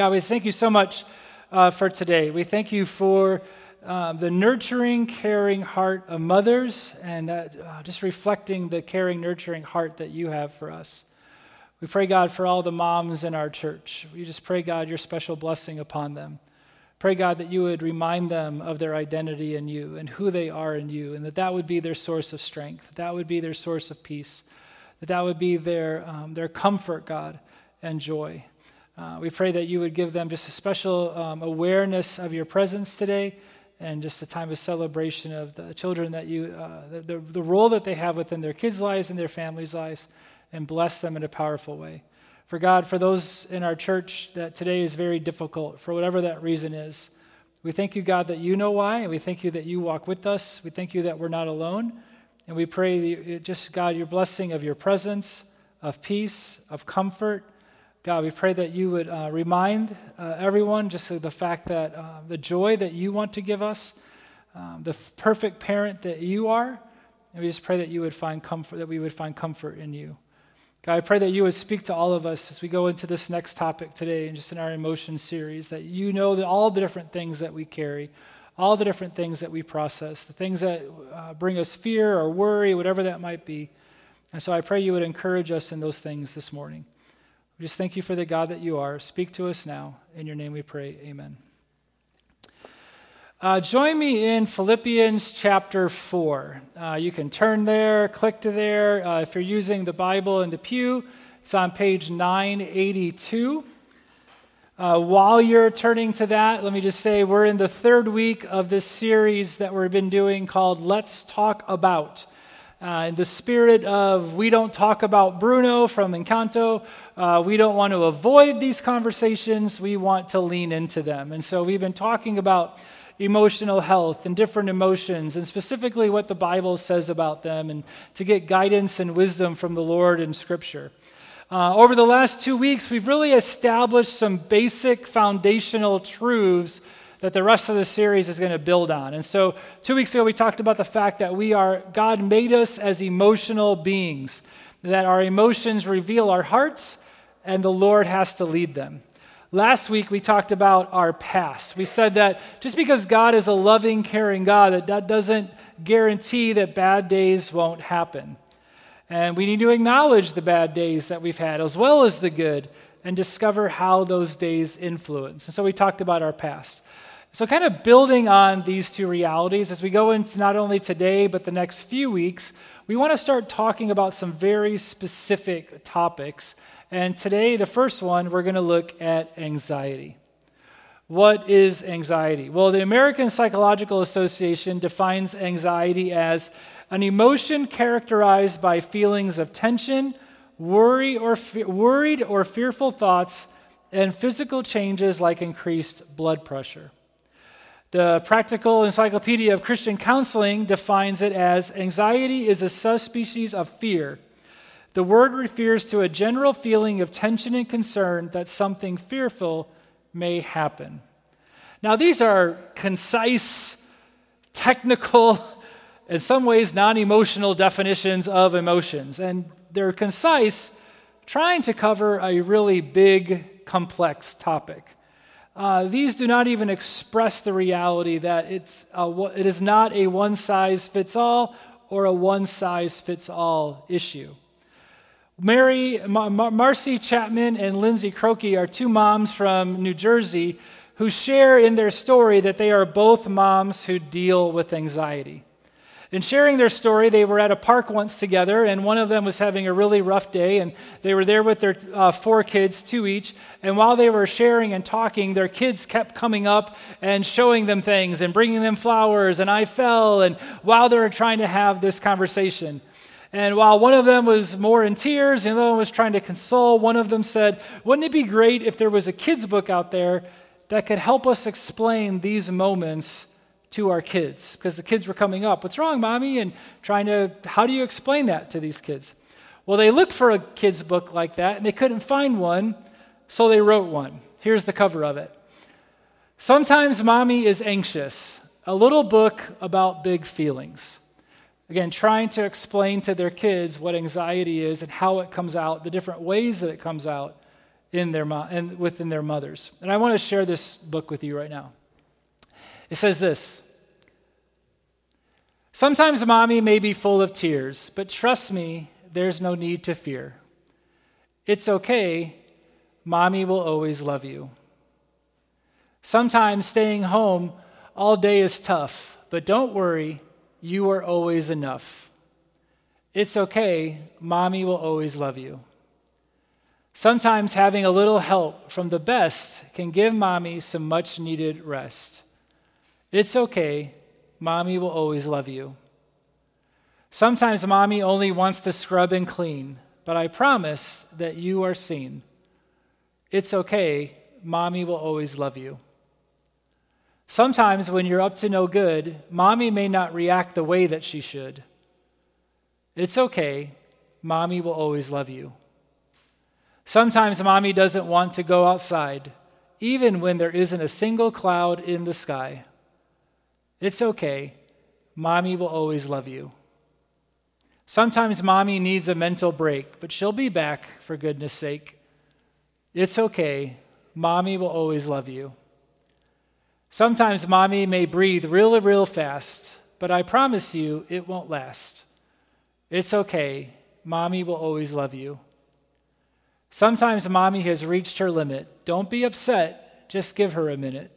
God, we thank you so much uh, for today. We thank you for uh, the nurturing, caring heart of mothers and that, uh, just reflecting the caring, nurturing heart that you have for us. We pray, God, for all the moms in our church. We just pray, God, your special blessing upon them. Pray, God, that you would remind them of their identity in you and who they are in you, and that that would be their source of strength, that would be their source of peace, that that would be their, um, their comfort, God, and joy. Uh, we pray that you would give them just a special um, awareness of your presence today and just a time of celebration of the children that you, uh, the, the, role that they have within their kids' lives and their families' lives, and bless them in a powerful way. For God, for those in our church that today is very difficult, for whatever that reason is, we thank you, God, that you know why, and we thank you that you walk with us. We thank you that we're not alone. And we pray that just, God, your blessing of your presence, of peace, of comfort, God, we pray that you would uh, remind uh, everyone just of the fact that uh, the joy that you want to give us, um, the f- perfect parent that you are, and we just pray that you would find comfort, that we would find comfort in you. God, I pray that you would speak to all of us as we go into this next topic today and just in our emotion series, that you know that all the different things that we carry, all the different things that we process, the things that uh, bring us fear or worry, whatever that might be. And so I pray you would encourage us in those things this morning. We just thank you for the God that you are. Speak to us now. In your name we pray. Amen. Uh, join me in Philippians chapter 4. Uh, you can turn there, click to there. Uh, if you're using the Bible in the pew, it's on page 982. Uh, while you're turning to that, let me just say we're in the third week of this series that we've been doing called Let's Talk About. Uh, in the spirit of we don't talk about Bruno from Encanto, uh, we don't want to avoid these conversations, we want to lean into them. And so we've been talking about emotional health and different emotions, and specifically what the Bible says about them, and to get guidance and wisdom from the Lord in Scripture. Uh, over the last two weeks, we've really established some basic foundational truths that the rest of the series is going to build on. And so, two weeks ago, we talked about the fact that we are, God made us as emotional beings, that our emotions reveal our hearts, and the Lord has to lead them. Last week, we talked about our past. We said that just because God is a loving, caring God, that, that doesn't guarantee that bad days won't happen. And we need to acknowledge the bad days that we've had as well as the good and discover how those days influence. And so we talked about our past. So, kind of building on these two realities, as we go into not only today, but the next few weeks, we want to start talking about some very specific topics. And today, the first one, we're going to look at anxiety. What is anxiety? Well, the American Psychological Association defines anxiety as an emotion characterized by feelings of tension, worry or fe- worried or fearful thoughts, and physical changes like increased blood pressure. The Practical Encyclopedia of Christian Counseling defines it as anxiety is a subspecies of fear. The word refers to a general feeling of tension and concern that something fearful may happen. Now, these are concise, technical, in some ways non emotional definitions of emotions, and they're concise, trying to cover a really big, complex topic. Uh, these do not even express the reality that it's a, it is not a one size fits all or a one size fits all issue. Mary, Mar- Marcy Chapman and Lindsay Croakey are two moms from New Jersey who share in their story that they are both moms who deal with anxiety. In sharing their story, they were at a park once together, and one of them was having a really rough day, and they were there with their uh, four kids, two each. And while they were sharing and talking, their kids kept coming up and showing them things and bringing them flowers, and I fell, and while they were trying to have this conversation. And while one of them was more in tears, the other one was trying to console, one of them said, Wouldn't it be great if there was a kid's book out there that could help us explain these moments to our kids because the kids were coming up. What's wrong, mommy? And trying to, how do you explain that to these kids? Well, they looked for a kid's book like that and they couldn't find one, so they wrote one. Here's the cover of it. Sometimes mommy is anxious, a little book about big feelings. Again, trying to explain to their kids what anxiety is and how it comes out, the different ways that it comes out in their mo- and within their mothers. And I want to share this book with you right now. It says this Sometimes mommy may be full of tears, but trust me, there's no need to fear. It's okay, mommy will always love you. Sometimes staying home all day is tough, but don't worry, you are always enough. It's okay, mommy will always love you. Sometimes having a little help from the best can give mommy some much needed rest. It's okay, mommy will always love you. Sometimes mommy only wants to scrub and clean, but I promise that you are seen. It's okay, mommy will always love you. Sometimes when you're up to no good, mommy may not react the way that she should. It's okay, mommy will always love you. Sometimes mommy doesn't want to go outside, even when there isn't a single cloud in the sky. It's okay, mommy will always love you. Sometimes mommy needs a mental break, but she'll be back for goodness sake. It's okay, mommy will always love you. Sometimes mommy may breathe real, real fast, but I promise you it won't last. It's okay. Mommy will always love you. Sometimes mommy has reached her limit. Don't be upset. Just give her a minute.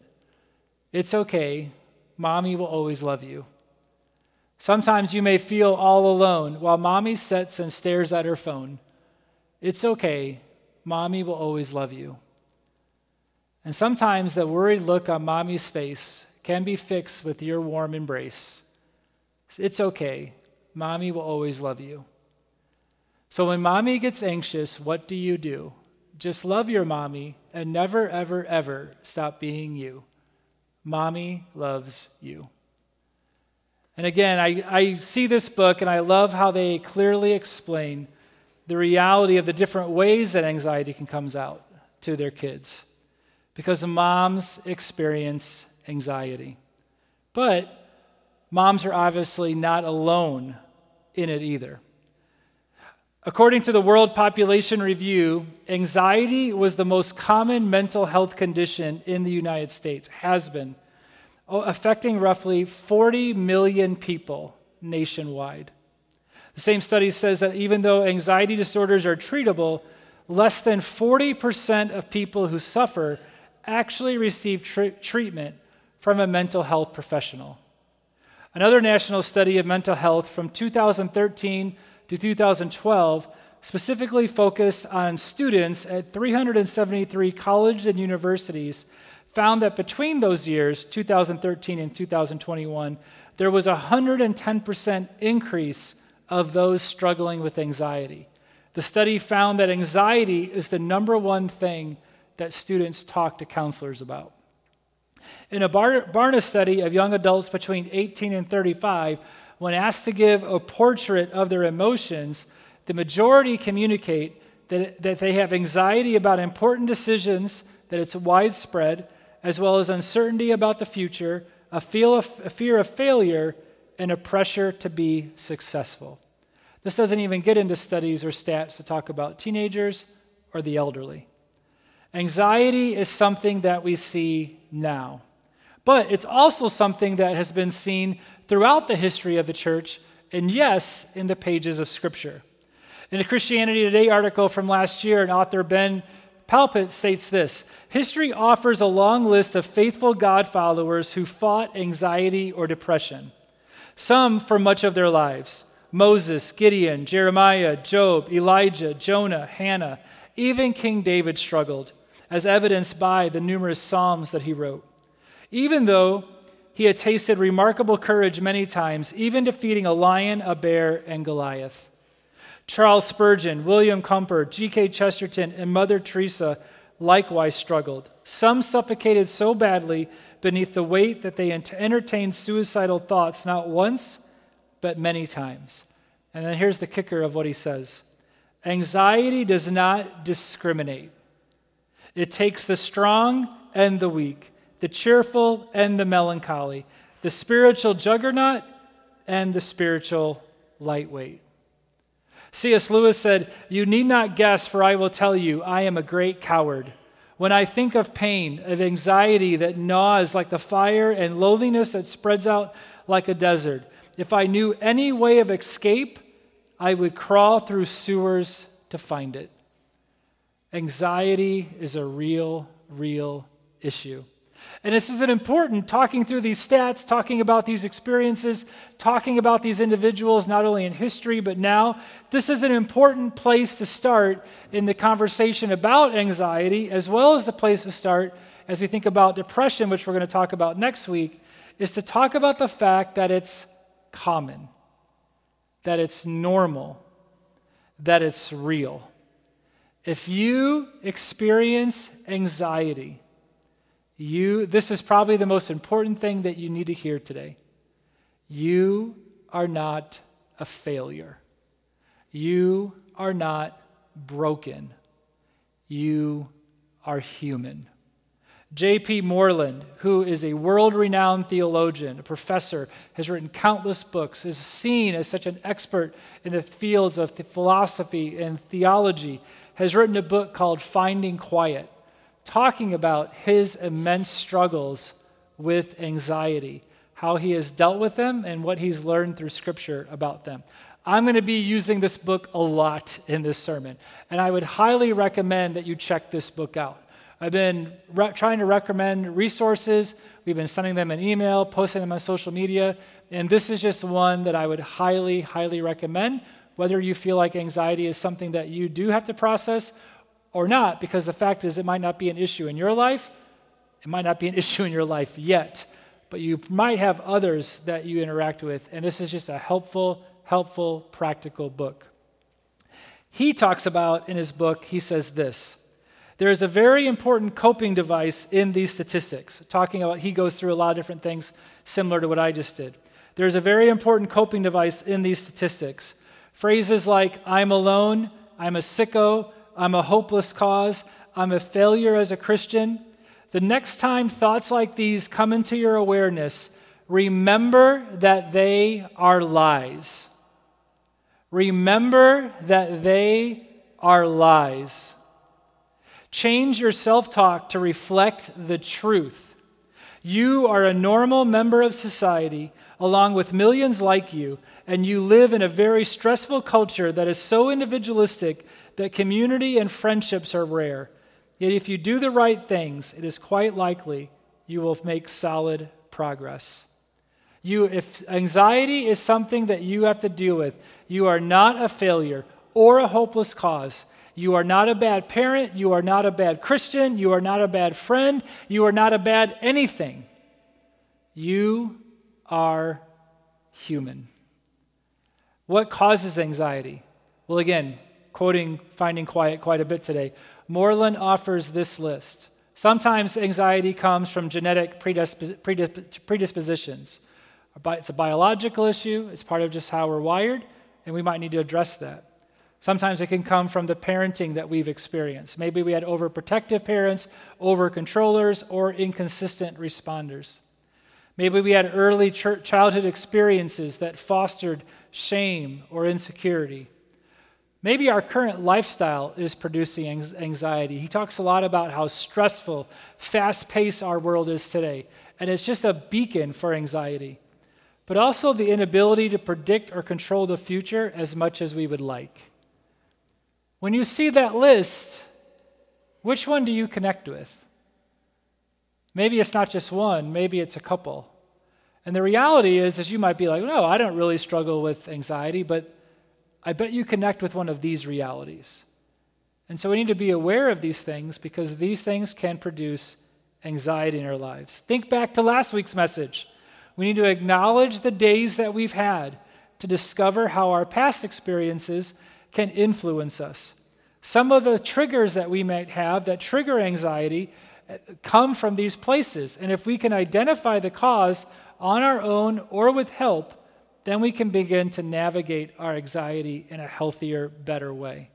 It's okay. Mommy will always love you. Sometimes you may feel all alone while mommy sits and stares at her phone. It's okay. Mommy will always love you. And sometimes the worried look on mommy's face can be fixed with your warm embrace. It's okay. Mommy will always love you. So when mommy gets anxious, what do you do? Just love your mommy and never, ever, ever stop being you. Mommy loves you. And again, I, I see this book and I love how they clearly explain the reality of the different ways that anxiety can come out to their kids because moms experience anxiety. But moms are obviously not alone in it either. According to the World Population Review, anxiety was the most common mental health condition in the United States, has been, affecting roughly 40 million people nationwide. The same study says that even though anxiety disorders are treatable, less than 40% of people who suffer actually receive tr- treatment from a mental health professional. Another national study of mental health from 2013 to 2012 specifically focused on students at 373 colleges and universities found that between those years 2013 and 2021 there was a 110% increase of those struggling with anxiety the study found that anxiety is the number one thing that students talk to counselors about. In a Barna study of young adults between 18 and 35, when asked to give a portrait of their emotions, the majority communicate that, that they have anxiety about important decisions, that it's widespread, as well as uncertainty about the future, a, feel of, a fear of failure, and a pressure to be successful. This doesn't even get into studies or stats to talk about teenagers or the elderly. Anxiety is something that we see now, but it's also something that has been seen throughout the history of the church, and yes, in the pages of Scripture. In a Christianity Today article from last year, an author Ben Palpant states this History offers a long list of faithful God followers who fought anxiety or depression, some for much of their lives. Moses, Gideon, Jeremiah, Job, Elijah, Jonah, Hannah, even King David struggled as evidenced by the numerous Psalms that he wrote. Even though he had tasted remarkable courage many times, even defeating a lion, a bear, and Goliath. Charles Spurgeon, William Comfort, G.K. Chesterton, and Mother Teresa likewise struggled. Some suffocated so badly beneath the weight that they entertained suicidal thoughts not once, but many times. And then here's the kicker of what he says Anxiety does not discriminate. It takes the strong and the weak, the cheerful and the melancholy, the spiritual juggernaut and the spiritual lightweight. C.S. Lewis said, You need not guess, for I will tell you, I am a great coward. When I think of pain, of anxiety that gnaws like the fire, and loneliness that spreads out like a desert, if I knew any way of escape, I would crawl through sewers to find it. Anxiety is a real, real issue. And this is an important talking through these stats, talking about these experiences, talking about these individuals, not only in history, but now. This is an important place to start in the conversation about anxiety, as well as the place to start as we think about depression, which we're going to talk about next week, is to talk about the fact that it's common, that it's normal, that it's real. If you experience anxiety, you, this is probably the most important thing that you need to hear today. You are not a failure. You are not broken. You are human. J.P. Moreland, who is a world renowned theologian, a professor, has written countless books, is seen as such an expert in the fields of philosophy and theology, has written a book called Finding Quiet talking about his immense struggles with anxiety, how he has dealt with them, and what he's learned through Scripture about them. I'm going to be using this book a lot in this sermon, and I would highly recommend that you check this book out. I've been re- trying to recommend resources. We've been sending them an email, posting them on social media, and this is just one that I would highly, highly recommend. Whether you feel like anxiety is something that you do have to process, or not, because the fact is it might not be an issue in your life, it might not be an issue in your life yet, but you might have others that you interact with, and this is just a helpful, helpful, practical book. He talks about in his book, he says this. There is a very important coping device in these statistics, talking about, he goes through a lot of different things similar to what I just did. There's a very important coping device in these statistics. Phrases like, I'm alone, I'm a sicko, I'm a hopeless cause, I'm a failure as a Christian, the next time thoughts like these come into your awareness, remember that they are lies. Remember that they are lies. Change your self talk to reflect the truth. You are a normal member of society, along with millions like you, and you live in a very stressful culture that is so individualistic that community and friendships are rare. Yet if you do the right things, it is quite likely you will make solid progress. You, if anxiety is something that you have to deal with, you are not a failure or a hopeless cause. You are not a bad parent. You are not a bad Christian. You are not a bad friend. You are not a bad anything. You are human. What causes anxiety? Well, again, quoting Finding Quiet quite a bit today. Moreland offers this list. Sometimes anxiety comes from genetic predispos- predispositions. It's a biological issue, it's part of just how we're wired, and we might need to address that. Sometimes it can come from the parenting that we've experienced. Maybe we had overprotective parents, over controllers, or inconsistent responders. Maybe we had early childhood experiences that fostered shame or insecurity. Maybe our current lifestyle is producing anxiety. He talks a lot about how stressful, fast paced our world is today, and it's just a beacon for anxiety. But also the inability to predict or control the future as much as we would like. When you see that list, which one do you connect with? Maybe it's not just one, maybe it's a couple. And the reality is, is you might be like, no, I don't really struggle with anxiety, but I bet you connect with one of these realities. And so we need to be aware of these things because these things can produce anxiety in our lives. Think back to last week's message. We need to acknowledge the days that we've had to discover how our past experiences can influence us. Some of the triggers that we might have that trigger anxiety come from these places. And if we can identify the cause on our own or with help, then we can begin to navigate our anxiety in a healthier, better way.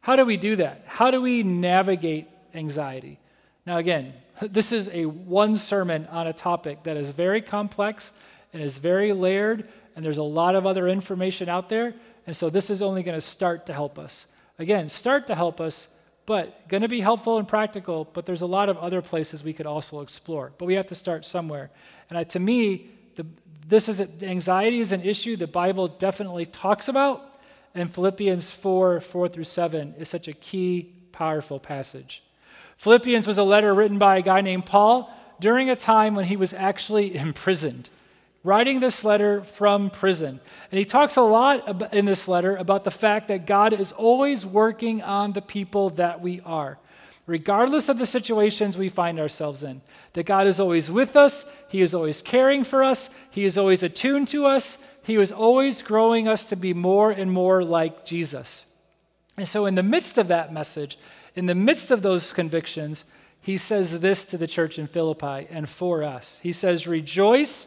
How do we do that? How do we navigate anxiety? Now, again, this is a one sermon on a topic that is very complex and is very layered, and there's a lot of other information out there. And so this is only going to start to help us. Again, start to help us, but going to be helpful and practical, but there's a lot of other places we could also explore. But we have to start somewhere. And I, to me, the, this is a, anxiety is an issue the Bible definitely talks about, and Philippians 4 4 through 7 is such a key, powerful passage. Philippians was a letter written by a guy named Paul during a time when he was actually imprisoned, writing this letter from prison. And he talks a lot in this letter about the fact that God is always working on the people that we are, regardless of the situations we find ourselves in. That God is always with us, He is always caring for us, He is always attuned to us, He is always growing us to be more and more like Jesus. And so, in the midst of that message, in the midst of those convictions, he says this to the church in Philippi and for us. He says, Rejoice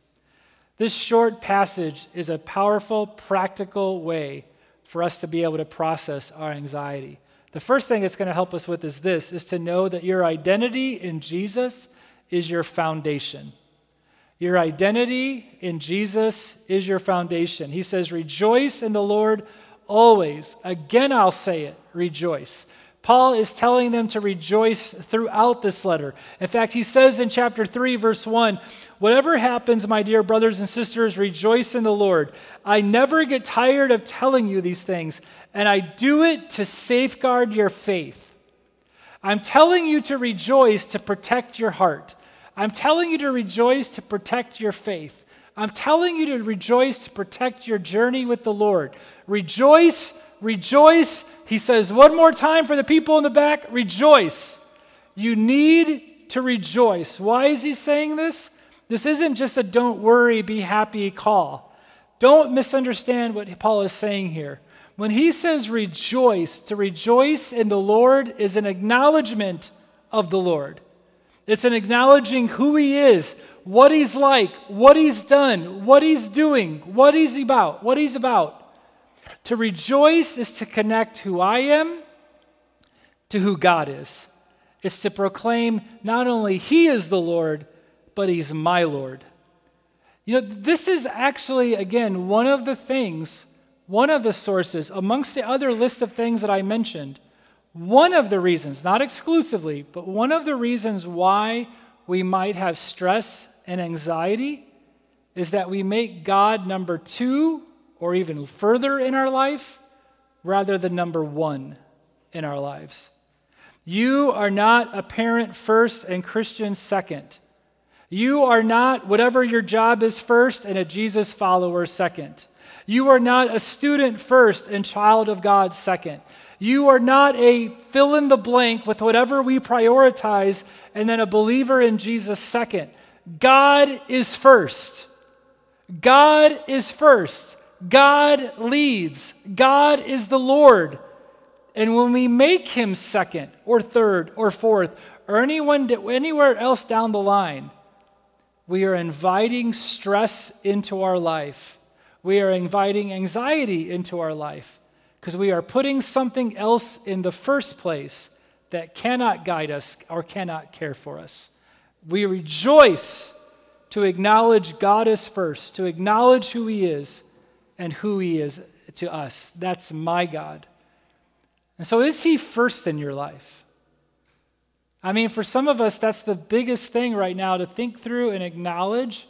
This short passage is a powerful, practical way for us to be able to process our anxiety. The first thing it's going to help us with is this is to know that your identity in Jesus is your foundation. Your identity in Jesus is your foundation. He says, Rejoice in the Lord always. Again, I'll say it, rejoice. Paul is telling them to rejoice throughout this letter. In fact, he says in chapter 3, verse 1 Whatever happens, my dear brothers and sisters, rejoice in the Lord. I never get tired of telling you these things, and I do it to safeguard your faith. I'm telling you to rejoice to protect your heart. I'm telling you to rejoice to protect your faith. I'm telling you to rejoice to protect your journey with the Lord. Rejoice rejoice. He says one more time for the people in the back rejoice. You need to rejoice. Why is he saying this? This isn't just a don't worry, be happy call. Don't misunderstand what Paul is saying here. When he says rejoice, to rejoice in the Lord is an acknowledgement of the Lord. It's an acknowledging who he is, what he's like, what he's done, what he's doing, what he's about, what he's about. To rejoice is to connect who I am to who God is. It's to proclaim not only He is the Lord, but He's my Lord. You know, this is actually, again, one of the things, one of the sources, amongst the other list of things that I mentioned, one of the reasons, not exclusively, but one of the reasons why we might have stress and anxiety is that we make God number two or even further in our life rather than number one in our lives. You are not a parent first and Christian second. You are not whatever your job is first and a Jesus follower second. You are not a student first and child of God second. You are not a fill in the blank with whatever we prioritize and then a believer in Jesus second. God is first. God is first. God leads, God is the Lord. And when we make him second or third or fourth or anyone anywhere else down the line, we are inviting stress into our life. We are inviting anxiety into our life because we are putting something else in the first place that cannot guide us or cannot care for us. We rejoice to acknowledge God is first, to acknowledge who He is, and who He is to us. That's my God. And so, is He first in your life? I mean, for some of us, that's the biggest thing right now to think through and acknowledge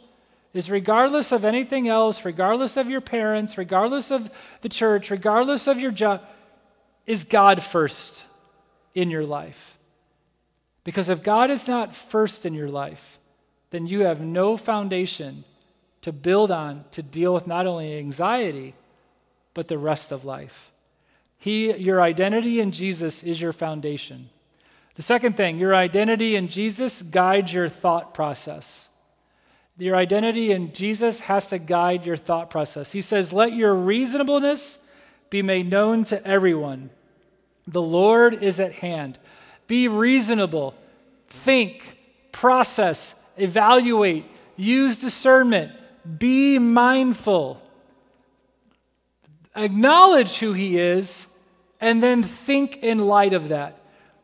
is regardless of anything else, regardless of your parents, regardless of the church, regardless of your job, is God first in your life? Because if God is not first in your life, then you have no foundation to build on to deal with not only anxiety, but the rest of life. He, your identity in Jesus is your foundation. The second thing, your identity in Jesus guides your thought process. Your identity in Jesus has to guide your thought process. He says, Let your reasonableness be made known to everyone. The Lord is at hand. Be reasonable, think, process, evaluate, use discernment, be mindful. Acknowledge who He is, and then think in light of that.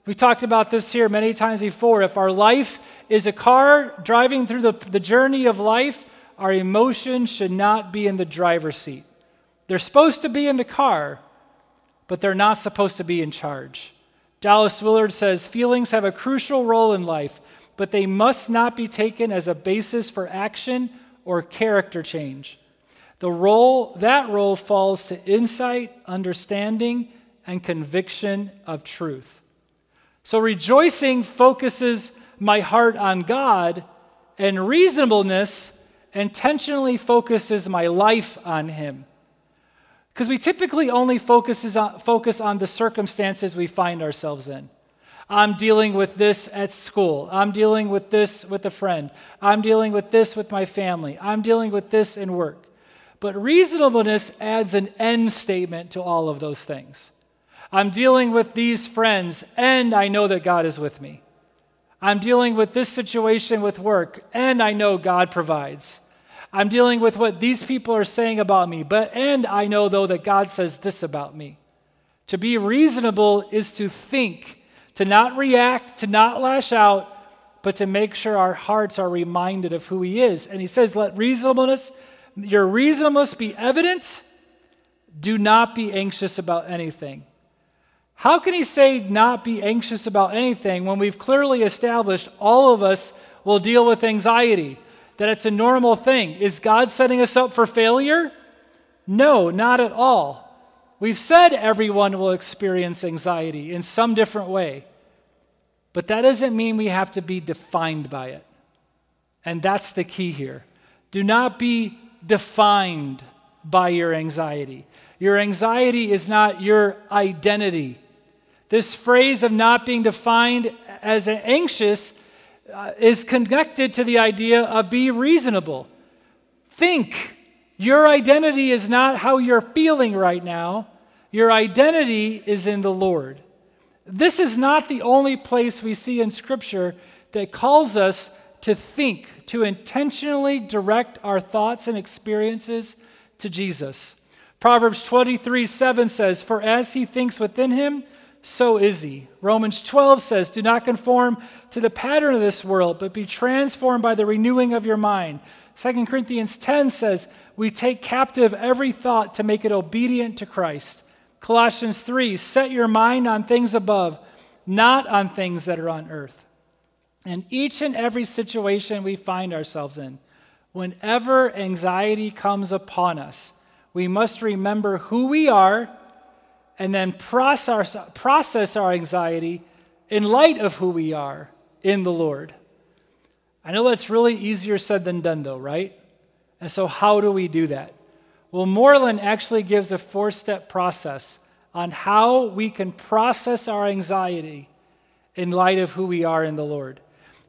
We've talked about this here many times before. If our life is a car driving through the, the journey of life, our emotions should not be in the driver's seat. They're supposed to be in the car, but they're not supposed to be in charge. Dallas Willard says feelings have a crucial role in life, but they must not be taken as a basis for action or character change. The role, that role falls to insight, understanding, and conviction of truth. So rejoicing focuses my heart on God, and reasonableness intentionally focuses my life on Him. Because we typically only focuses on, focus on the circumstances we find ourselves in. I'm dealing with this at school. I'm dealing with this with a friend. I'm dealing with this with my family. I'm dealing with this in work. But reasonableness adds an end statement to all of those things. I'm dealing with these friends, and I know that God is with me. I'm dealing with this situation with work, and I know God provides. I'm dealing with what these people are saying about me, but and I know though that God says this about me. To be reasonable is to think, to not react, to not lash out, but to make sure our hearts are reminded of who he is. And he says, let reasonableness, your reasonableness be evident. Do not be anxious about anything. How can he say not be anxious about anything when we've clearly established all of us will deal with anxiety? that it's a normal thing. Is God setting us up for failure? No, not at all. We've said everyone will experience anxiety in some different way, but that doesn't mean we have to be defined by it. And that's the key here. Do not be defined by your anxiety. Your anxiety is not your identity. This phrase of not being defined as anxious uh, is connected to the idea of be reasonable. Think. Your identity is not how you're feeling right now, your identity is in the Lord. This is not the only place we see in Scripture that calls us to think, to intentionally direct our thoughts and experiences to Jesus. Proverbs 23 7 says, For as he thinks within him, so is he. Romans 12 says, Do not conform to the pattern of this world, but be transformed by the renewing of your mind. 2 Corinthians 10 says, We take captive every thought to make it obedient to Christ. Colossians 3, Set your mind on things above, not on things that are on earth. In each and every situation we find ourselves in, whenever anxiety comes upon us, we must remember who we are and then process, process our anxiety in light of who we are in the Lord. I know that's really easier said than done, though, right? And so, how do we do that? Well, Moreland actually gives a four step process on how we can process our anxiety in light of who we are in the Lord.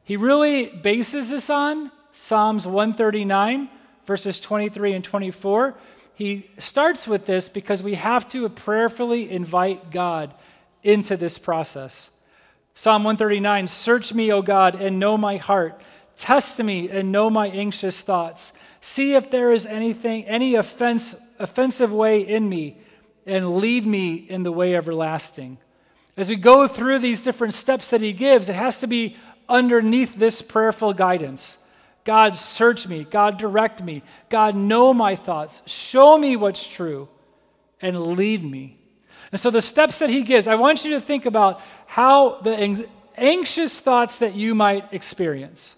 He really bases this on Psalms 139, verses 23 and 24 he starts with this because we have to prayerfully invite God into this process. Psalm 139 Search me, O God, and know my heart. Test me and know my anxious thoughts. See if there is anything, any offense, offensive way in me, and lead me in the way everlasting. As we go through these different steps that he gives, it has to be underneath this prayerful guidance. God, search me. God, direct me. God, know my thoughts. Show me what's true and lead me. And so, the steps that he gives, I want you to think about how the anxious thoughts that you might experience.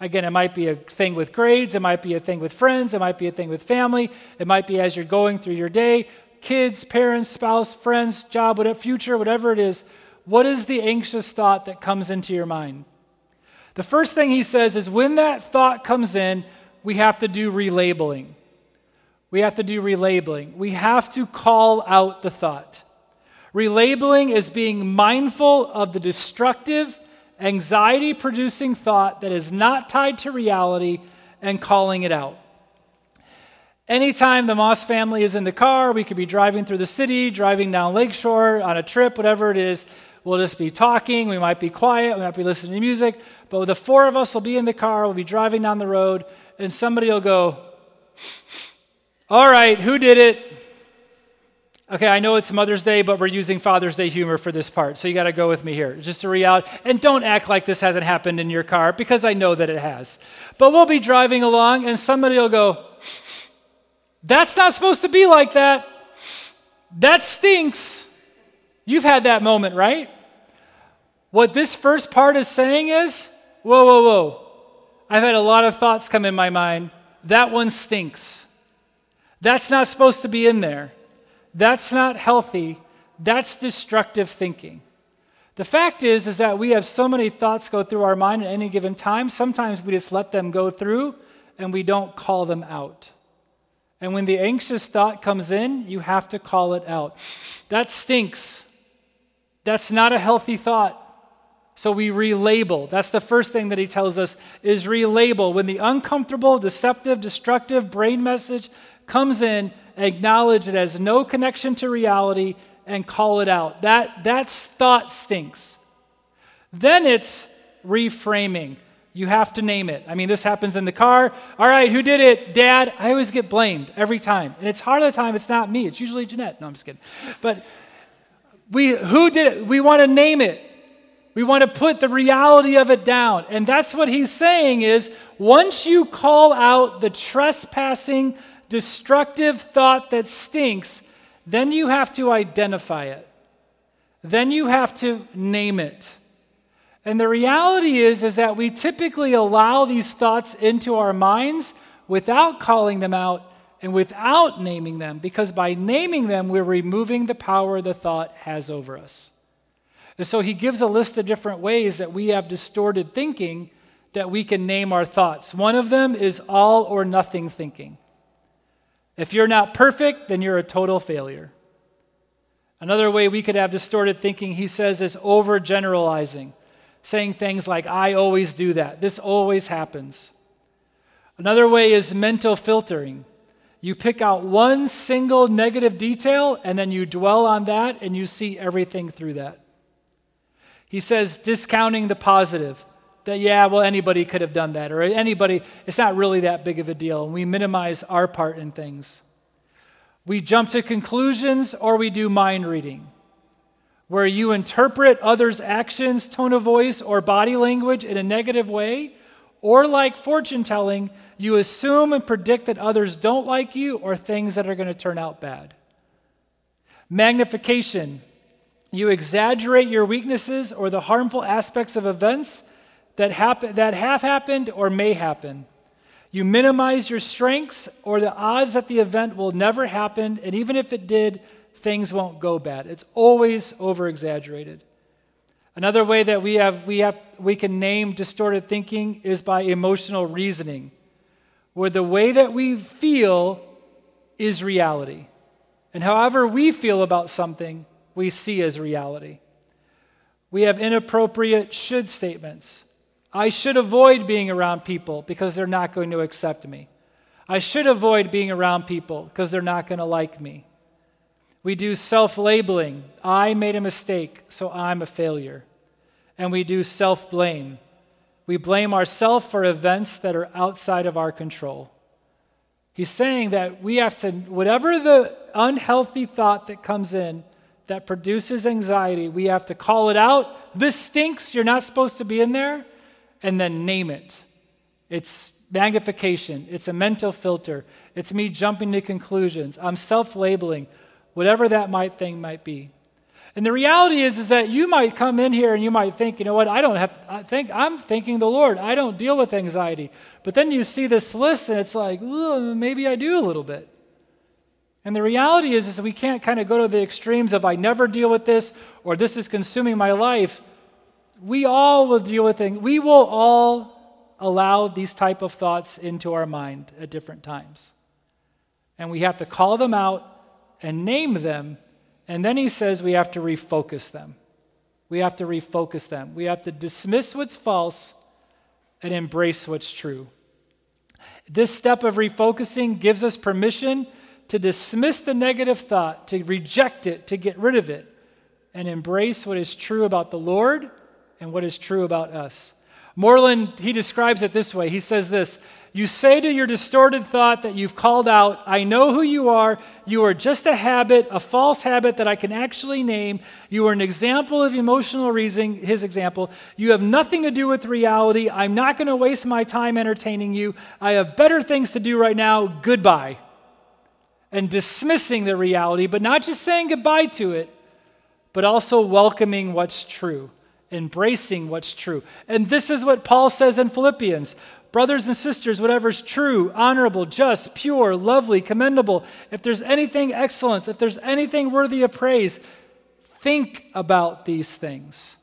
Again, it might be a thing with grades, it might be a thing with friends, it might be a thing with family, it might be as you're going through your day, kids, parents, spouse, friends, job, whatever, future, whatever it is. What is the anxious thought that comes into your mind? The first thing he says is when that thought comes in, we have to do relabeling. We have to do relabeling. We have to call out the thought. Relabeling is being mindful of the destructive, anxiety producing thought that is not tied to reality and calling it out. Anytime the Moss family is in the car, we could be driving through the city, driving down Lakeshore on a trip, whatever it is. We'll just be talking. We might be quiet. We might be listening to music. But the four of us will be in the car. We'll be driving down the road, and somebody will go, All right, who did it? Okay, I know it's Mother's Day, but we're using Father's Day humor for this part, so you got to go with me here. Just a reality. And don't act like this hasn't happened in your car, because I know that it has. But we'll be driving along, and somebody will go, That's not supposed to be like that. That stinks. You've had that moment, right? What this first part is saying is, Whoa, whoa, whoa. I've had a lot of thoughts come in my mind. That one stinks. That's not supposed to be in there. That's not healthy. That's destructive thinking. The fact is is that we have so many thoughts go through our mind at any given time. Sometimes we just let them go through and we don't call them out. And when the anxious thought comes in, you have to call it out. That stinks. That's not a healthy thought. So we relabel. That's the first thing that he tells us is relabel. When the uncomfortable, deceptive, destructive brain message comes in, acknowledge it has no connection to reality, and call it out. That, that's thought stinks. Then it's reframing. You have to name it. I mean, this happens in the car. All right, who did it? Dad. I always get blamed every time. And it's hard of the time it's not me. It's usually Jeanette. No, I'm just kidding. But we who did it? We want to name it. We want to put the reality of it down. And that's what he's saying is once you call out the trespassing destructive thought that stinks, then you have to identify it. Then you have to name it. And the reality is is that we typically allow these thoughts into our minds without calling them out and without naming them because by naming them we're removing the power the thought has over us. And so he gives a list of different ways that we have distorted thinking that we can name our thoughts. One of them is all or nothing thinking. If you're not perfect, then you're a total failure. Another way we could have distorted thinking, he says, is overgeneralizing, saying things like, I always do that. This always happens. Another way is mental filtering. You pick out one single negative detail and then you dwell on that and you see everything through that. He says, discounting the positive that, yeah, well, anybody could have done that, or anybody, it's not really that big of a deal. We minimize our part in things. We jump to conclusions or we do mind reading, where you interpret others' actions, tone of voice, or body language in a negative way, or like fortune telling, you assume and predict that others don't like you or things that are going to turn out bad. Magnification. You exaggerate your weaknesses or the harmful aspects of events that, happen, that have happened or may happen. You minimize your strengths or the odds that the event will never happen, and even if it did, things won't go bad. It's always over exaggerated. Another way that we, have, we, have, we can name distorted thinking is by emotional reasoning, where the way that we feel is reality. And however we feel about something, we see as reality. We have inappropriate should statements. I should avoid being around people because they're not going to accept me. I should avoid being around people because they're not going to like me. We do self labeling. I made a mistake, so I'm a failure. And we do self blame. We blame ourselves for events that are outside of our control. He's saying that we have to, whatever the unhealthy thought that comes in that produces anxiety, we have to call it out. This stinks. You're not supposed to be in there and then name it. It's magnification, it's a mental filter, it's me jumping to conclusions. I'm self labeling, whatever that might thing might be. And the reality is, is that you might come in here and you might think, you know what, I don't have, I think I'm thanking the Lord. I don't deal with anxiety. But then you see this list and it's like, maybe I do a little bit. And the reality is, is we can't kind of go to the extremes of I never deal with this or this is consuming my life we all will deal with things. We will all allow these type of thoughts into our mind at different times. And we have to call them out and name them. And then he says we have to refocus them. We have to refocus them. We have to dismiss what's false and embrace what's true. This step of refocusing gives us permission to dismiss the negative thought, to reject it, to get rid of it, and embrace what is true about the Lord and what is true about us. Moreland, he describes it this way. He says this You say to your distorted thought that you've called out, I know who you are. You are just a habit, a false habit that I can actually name. You are an example of emotional reasoning, his example. You have nothing to do with reality. I'm not going to waste my time entertaining you. I have better things to do right now. Goodbye. And dismissing the reality, but not just saying goodbye to it, but also welcoming what's true embracing what's true. And this is what Paul says in Philippians Brothers and sisters, whatever's true, honorable, just, pure, lovely, commendable, if there's anything excellence, if there's anything worthy of praise, think about these things.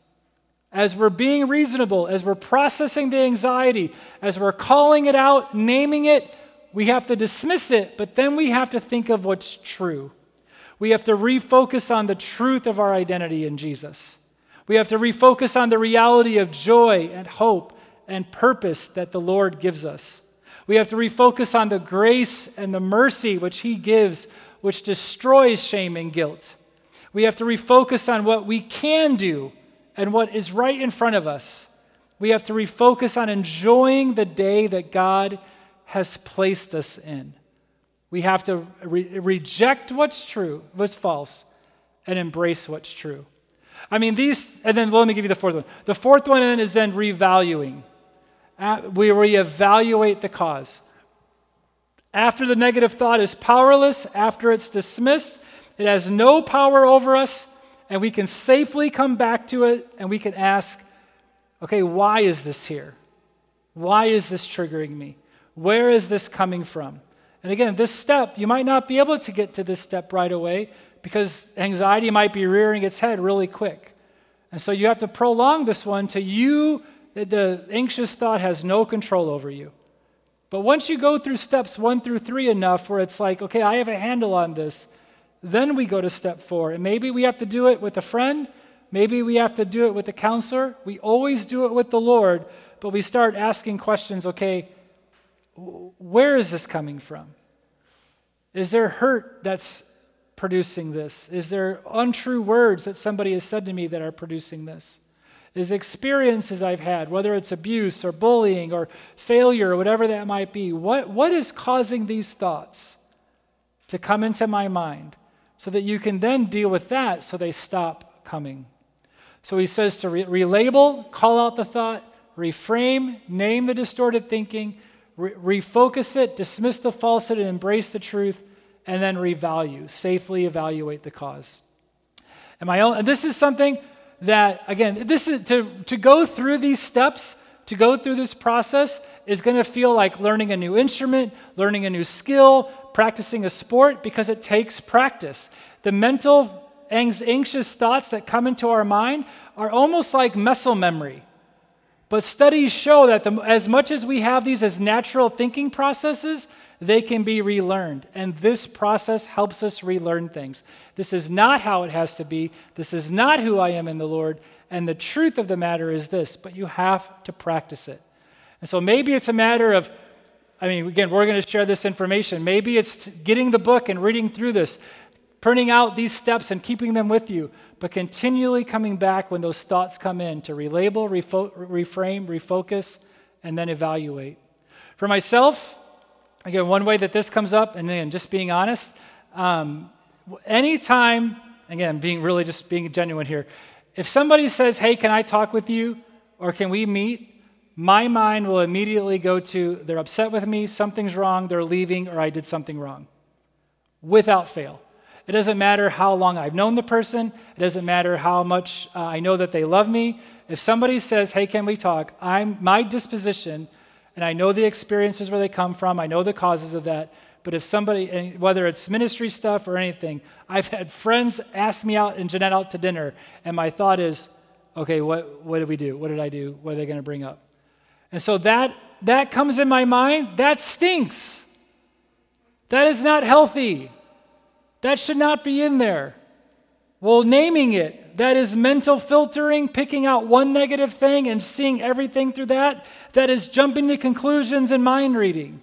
As we're being reasonable, as we're processing the anxiety, as we're calling it out, naming it, we have to dismiss it, but then we have to think of what's true. We have to refocus on the truth of our identity in Jesus. We have to refocus on the reality of joy and hope and purpose that the Lord gives us. We have to refocus on the grace and the mercy which He gives, which destroys shame and guilt. We have to refocus on what we can do and what is right in front of us. We have to refocus on enjoying the day that God has placed us in. We have to re- reject what's true, what's false, and embrace what's true. I mean, these, and then well, let me give you the fourth one. The fourth one then is then revaluing. We reevaluate the cause. After the negative thought is powerless, after it's dismissed, it has no power over us, and we can safely come back to it and we can ask, okay, why is this here? Why is this triggering me? Where is this coming from? And again, this step, you might not be able to get to this step right away, because anxiety might be rearing its head really quick. And so you have to prolong this one to you, the anxious thought has no control over you. But once you go through steps one through three enough where it's like, okay, I have a handle on this, then we go to step four. And maybe we have to do it with a friend, maybe we have to do it with a counselor. We always do it with the Lord, but we start asking questions okay, where is this coming from? Is there hurt that's producing this? Is there untrue words that somebody has said to me that are producing this? Is experiences I've had, whether it's abuse or bullying or failure or whatever that might be, what, what is causing these thoughts to come into my mind so that you can then deal with that so they stop coming? So he says to re- relabel, call out the thought, reframe, name the distorted thinking, re- refocus it, dismiss the falsehood, and embrace the truth and then revalue, safely evaluate the cause. And my own, and this is something that, again, this is to, to go through these steps, to go through this process is going to feel like learning a new instrument, learning a new skill, practicing a sport, because it takes practice. The mental, anxious thoughts that come into our mind are almost like muscle memory. But studies show that the, as much as we have these as natural thinking processes, they can be relearned. And this process helps us relearn things. This is not how it has to be. This is not who I am in the Lord. And the truth of the matter is this, but you have to practice it. And so maybe it's a matter of, I mean, again, we're going to share this information. Maybe it's getting the book and reading through this, printing out these steps and keeping them with you, but continually coming back when those thoughts come in to relabel, refo- reframe, refocus, and then evaluate. For myself, Again, one way that this comes up, and again, just being honest, um, anytime, again, being really just being genuine here, if somebody says, hey, can I talk with you or can we meet? My mind will immediately go to they're upset with me, something's wrong, they're leaving, or I did something wrong. Without fail. It doesn't matter how long I've known the person, it doesn't matter how much uh, I know that they love me. If somebody says, hey, can we talk? I'm, my disposition and I know the experiences where they come from, I know the causes of that. But if somebody, whether it's ministry stuff or anything, I've had friends ask me out and Jeanette out to dinner, and my thought is, okay, what, what did we do? What did I do? What are they going to bring up? And so that, that comes in my mind. That stinks. That is not healthy. That should not be in there. Well, naming it, that is mental filtering, picking out one negative thing and seeing everything through that. That is jumping to conclusions and mind reading.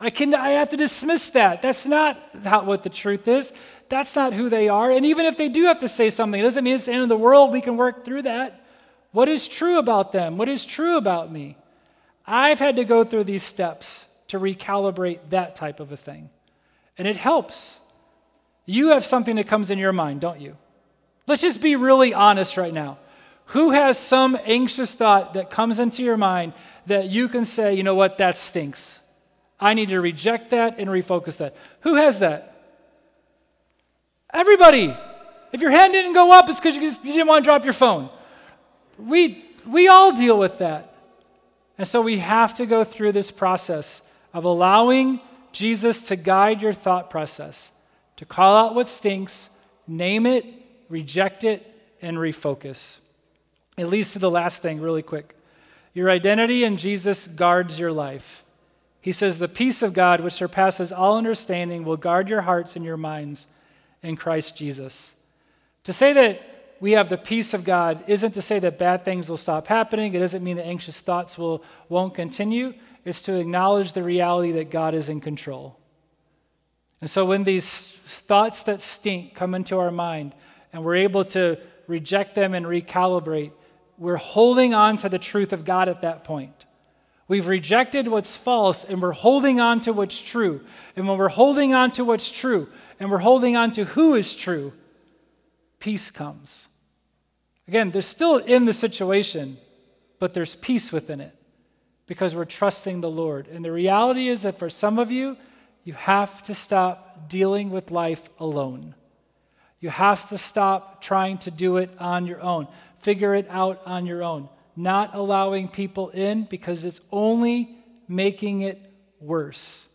I, can, I have to dismiss that. That's not how, what the truth is. That's not who they are. And even if they do have to say something, it doesn't mean it's the end of the world. We can work through that. What is true about them? What is true about me? I've had to go through these steps to recalibrate that type of a thing. And it helps. You have something that comes in your mind, don't you? Let's just be really honest right now. Who has some anxious thought that comes into your mind that you can say, you know what, that stinks? I need to reject that and refocus that. Who has that? Everybody. If your hand didn't go up, it's because you, you didn't want to drop your phone. We, we all deal with that. And so we have to go through this process of allowing Jesus to guide your thought process, to call out what stinks, name it, reject it, and refocus. It leads to the last thing, really quick. Your identity in Jesus guards your life. He says, The peace of God, which surpasses all understanding, will guard your hearts and your minds in Christ Jesus. To say that we have the peace of God isn't to say that bad things will stop happening. It doesn't mean that anxious thoughts will, won't continue. It's to acknowledge the reality that God is in control. And so when these thoughts that stink come into our mind and we're able to reject them and recalibrate, we're holding on to the truth of God at that point. We've rejected what's false and we're holding on to what's true. And when we're holding on to what's true and we're holding on to who is true, peace comes. Again, they're still in the situation, but there's peace within it because we're trusting the Lord. And the reality is that for some of you, you have to stop dealing with life alone. You have to stop trying to do it on your own, figure it out on your own, not allowing people in because it's only making it worse.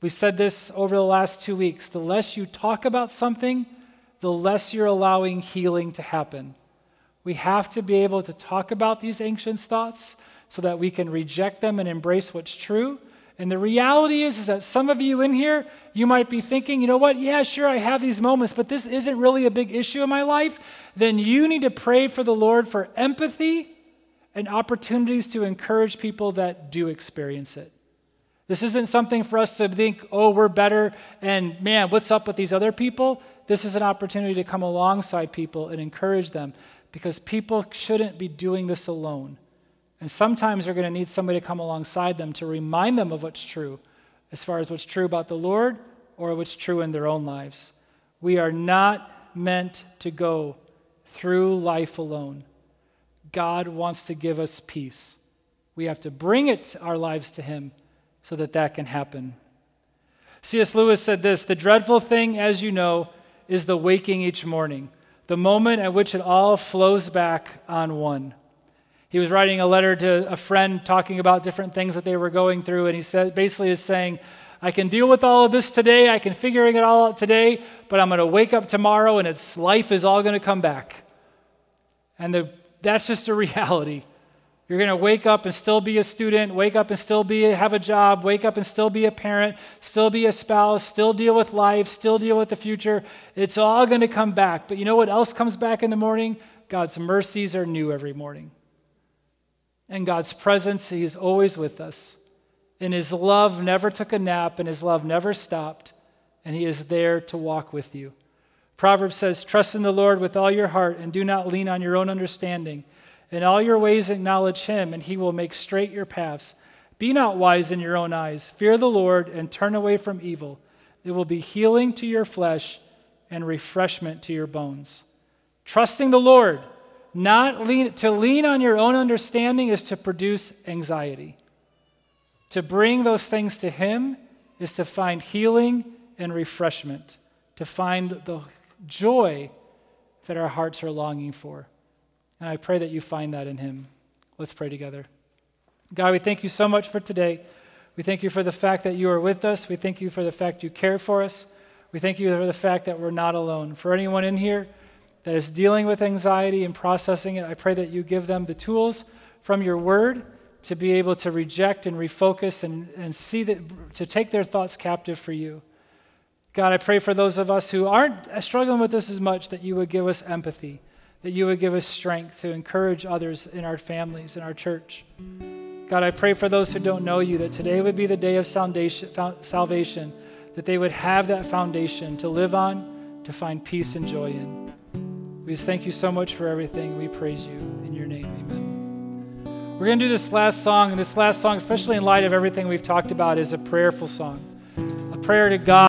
We said this over the last two weeks. The less you talk about something, the less you're allowing healing to happen. We have to be able to talk about these ancient thoughts so that we can reject them and embrace what's true and the reality is, is that some of you in here, you might be thinking, you know what, yeah, sure, I have these moments, but this isn't really a big issue in my life. Then you need to pray for the Lord for empathy and opportunities to encourage people that do experience it. This isn't something for us to think, oh, we're better, and man, what's up with these other people? This is an opportunity to come alongside people and encourage them because people shouldn't be doing this alone. And sometimes they're going to need somebody to come alongside them to remind them of what's true, as far as what's true about the Lord or what's true in their own lives. We are not meant to go through life alone. God wants to give us peace. We have to bring it our lives to Him so that that can happen. C.S. Lewis said this The dreadful thing, as you know, is the waking each morning, the moment at which it all flows back on one. He was writing a letter to a friend talking about different things that they were going through, and he said, basically is saying, I can deal with all of this today, I can figure it all out today, but I'm going to wake up tomorrow and its life is all going to come back. And the, that's just a reality. You're going to wake up and still be a student, wake up and still be have a job, wake up and still be a parent, still be a spouse, still deal with life, still deal with the future. It's all going to come back. But you know what else comes back in the morning? God's mercies are new every morning and God's presence, He is always with us. And His love never took a nap, and His love never stopped, and He is there to walk with you. Proverbs says, Trust in the Lord with all your heart, and do not lean on your own understanding. In all your ways acknowledge Him, and He will make straight your paths. Be not wise in your own eyes. Fear the Lord, and turn away from evil. It will be healing to your flesh and refreshment to your bones. Trusting the Lord not lean, to lean on your own understanding is to produce anxiety. To bring those things to Him is to find healing and refreshment, to find the joy that our hearts are longing for. And I pray that you find that in Him. Let's pray together. God, we thank you so much for today. We thank you for the fact that you are with us. We thank you for the fact you care for us. We thank you for the fact that we're not alone. For anyone in here, that is dealing with anxiety and processing it, I pray that you give them the tools from your word to be able to reject and refocus and, and see that, to take their thoughts captive for you. God, I pray for those of us who aren't struggling with this as much that you would give us empathy, that you would give us strength to encourage others in our families, in our church. God, I pray for those who don't know you that today would be the day of salvation, that they would have that foundation to live on, to find peace and joy in. We just thank you so much for everything. We praise you in your name. Amen. We're going to do this last song, and this last song, especially in light of everything we've talked about, is a prayerful song, a prayer to God.